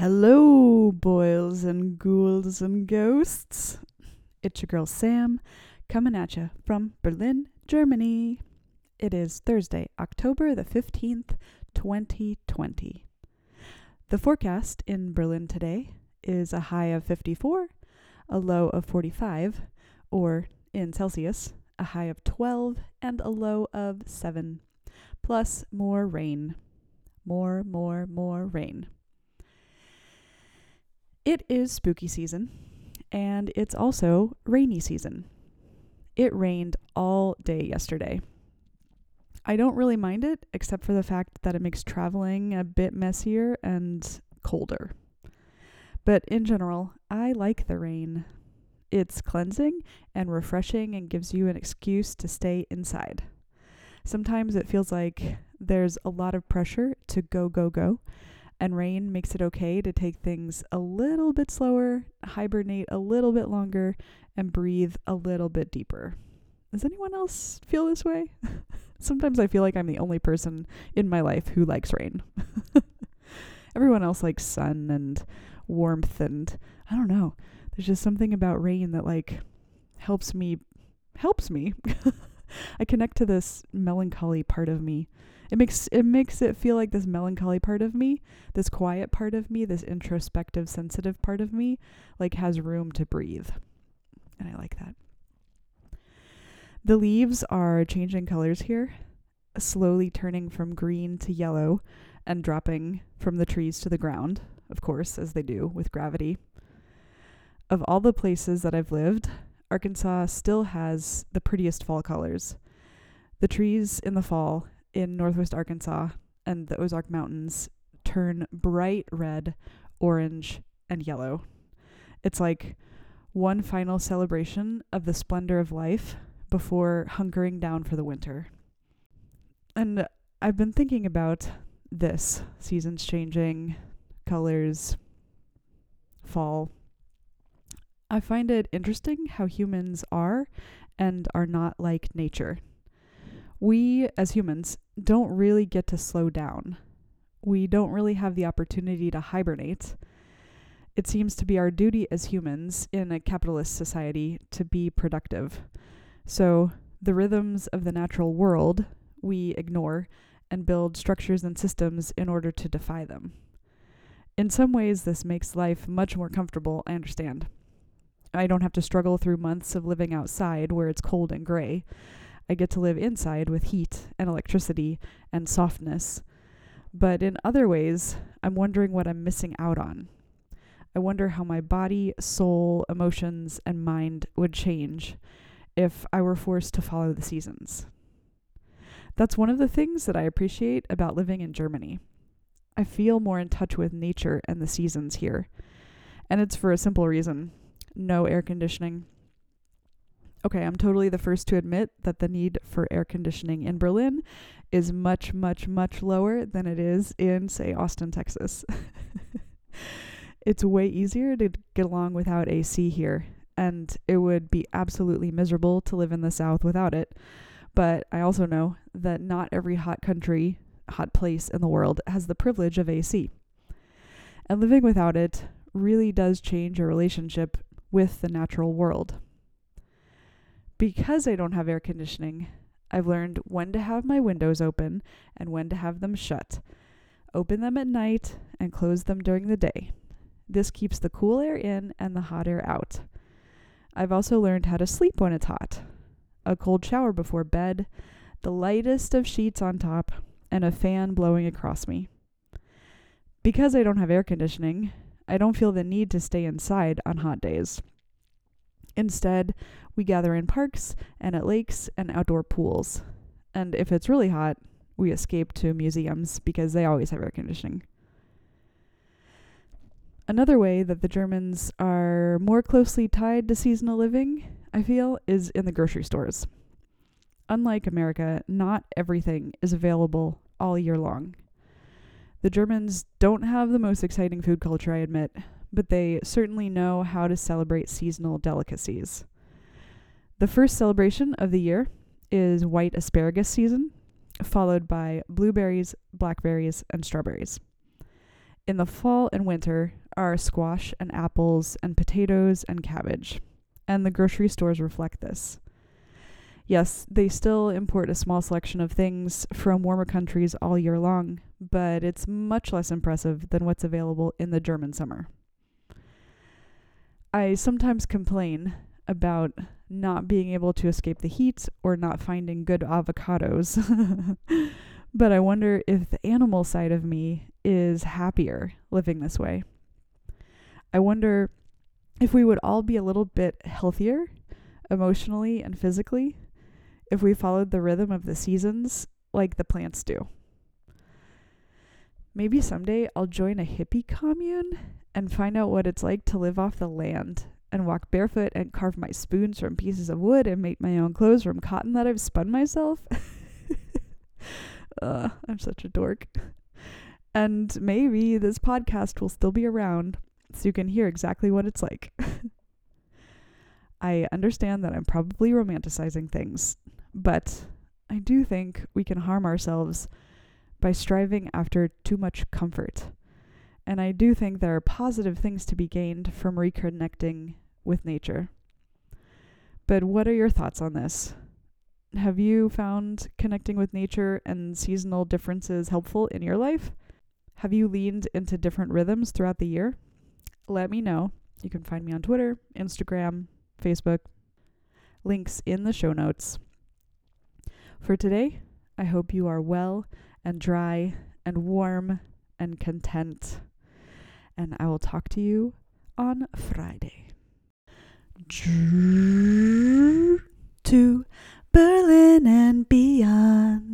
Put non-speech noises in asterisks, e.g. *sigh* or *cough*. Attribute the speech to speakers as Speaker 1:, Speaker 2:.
Speaker 1: Hello, boils and ghouls and ghosts. It's your girl Sam coming at you from Berlin, Germany. It is Thursday, October the 15th, 2020. The forecast in Berlin today is a high of 54, a low of 45, or in Celsius, a high of 12 and a low of 7, plus more rain. More, more, more rain. It is spooky season, and it's also rainy season. It rained all day yesterday. I don't really mind it, except for the fact that it makes traveling a bit messier and colder. But in general, I like the rain. It's cleansing and refreshing and gives you an excuse to stay inside. Sometimes it feels like there's a lot of pressure to go, go, go, and rain makes it okay to take things a little bit slower, hibernate a little bit longer, and breathe a little bit deeper. Does anyone else feel this way? *laughs* Sometimes I feel like I'm the only person in my life who likes rain. *laughs* Everyone else likes sun and warmth, and I don't know. There's just something about rain that, like, helps me. Helps me. *laughs* I connect to this melancholy part of me it makes it makes it feel like this melancholy part of me, this quiet part of me, this introspective, sensitive part of me, like has room to breathe. And I like that. The leaves are changing colors here, slowly turning from green to yellow and dropping from the trees to the ground, of course, as they do with gravity. Of all the places that I've lived, Arkansas still has the prettiest fall colors. The trees in the fall in northwest Arkansas and the Ozark Mountains turn bright red, orange, and yellow. It's like one final celebration of the splendor of life before hunkering down for the winter. And I've been thinking about this seasons changing, colors, fall. I find it interesting how humans are and are not like nature we as humans don't really get to slow down. We don't really have the opportunity to hibernate. It seems to be our duty as humans in a capitalist society to be productive. So, the rhythms of the natural world we ignore and build structures and systems in order to defy them. In some ways, this makes life much more comfortable, I understand. I don't have to struggle through months of living outside where it's cold and gray. I get to live inside with heat and electricity and softness. But in other ways, I'm wondering what I'm missing out on. I wonder how my body, soul, emotions, and mind would change if I were forced to follow the seasons. That's one of the things that I appreciate about living in Germany. I feel more in touch with nature and the seasons here. And it's for a simple reason no air conditioning, okay, I'm totally the first to admit that the need for air conditioning in Berlin is much, much, much lower than it is in, say, Austin, Texas. *laughs* it's way easier to get along without AC here, and it would be absolutely miserable to live in the South without it. But I also know that not every hot country, hot place in the world has the privilege of AC. And living without it really does change your relationship with the natural world because I don't have air conditioning, I've learned when to have my windows open and when to have them shut. Open them at night and close them during the day. This keeps the cool air in and the hot air out. I've also learned how to sleep when it's hot. A cold shower before bed, the lightest of sheets on top, and a fan blowing across me. Because I don't have air conditioning, I don't feel the need to stay inside on hot days. Instead, we gather in parks and at lakes and outdoor pools. And if it's really hot, we escape to museums because they always have air conditioning. Another way that the Germans are more closely tied to seasonal living, I feel, is in the grocery stores. Unlike America, not everything is available all year long. The Germans don't have the most exciting food culture, I admit, but they certainly know how to celebrate seasonal delicacies. The first celebration of the year is white asparagus season, followed by blueberries, blackberries, and strawberries. In the fall and winter are squash and apples and potatoes and cabbage, and the grocery stores reflect this. Yes, they still import a small selection of things from warmer countries all year long, but it's much less impressive than what's available in the German summer. I sometimes complain about not being able to escape the heat or not finding good avocados. *laughs* but I wonder if the animal side of me is happier living this way. I wonder if we would all be a little bit healthier emotionally and physically if we followed the rhythm of the seasons like the plants do. Maybe someday I'll join a hippie commune and find out what it's like to live off the land and walk barefoot and carve my spoons from pieces of wood and make my own clothes from cotton that I've spun myself. *laughs* uh, I'm such a dork. And maybe this podcast will still be around so you can hear exactly what it's like. *laughs* I understand that I'm probably romanticizing things, but I do think we can harm ourselves by striving after too much comfort. And I do think there are positive things to be gained from reconnecting with nature. But what are your thoughts on this? Have you found connecting with nature and seasonal differences helpful in your life? Have you leaned into different rhythms throughout the year? Let me know. You can find me on Twitter, Instagram, Facebook. Links in the show notes. For today, I hope you are well and dry and warm and content and I will talk to you on Friday. To Berlin and beyond.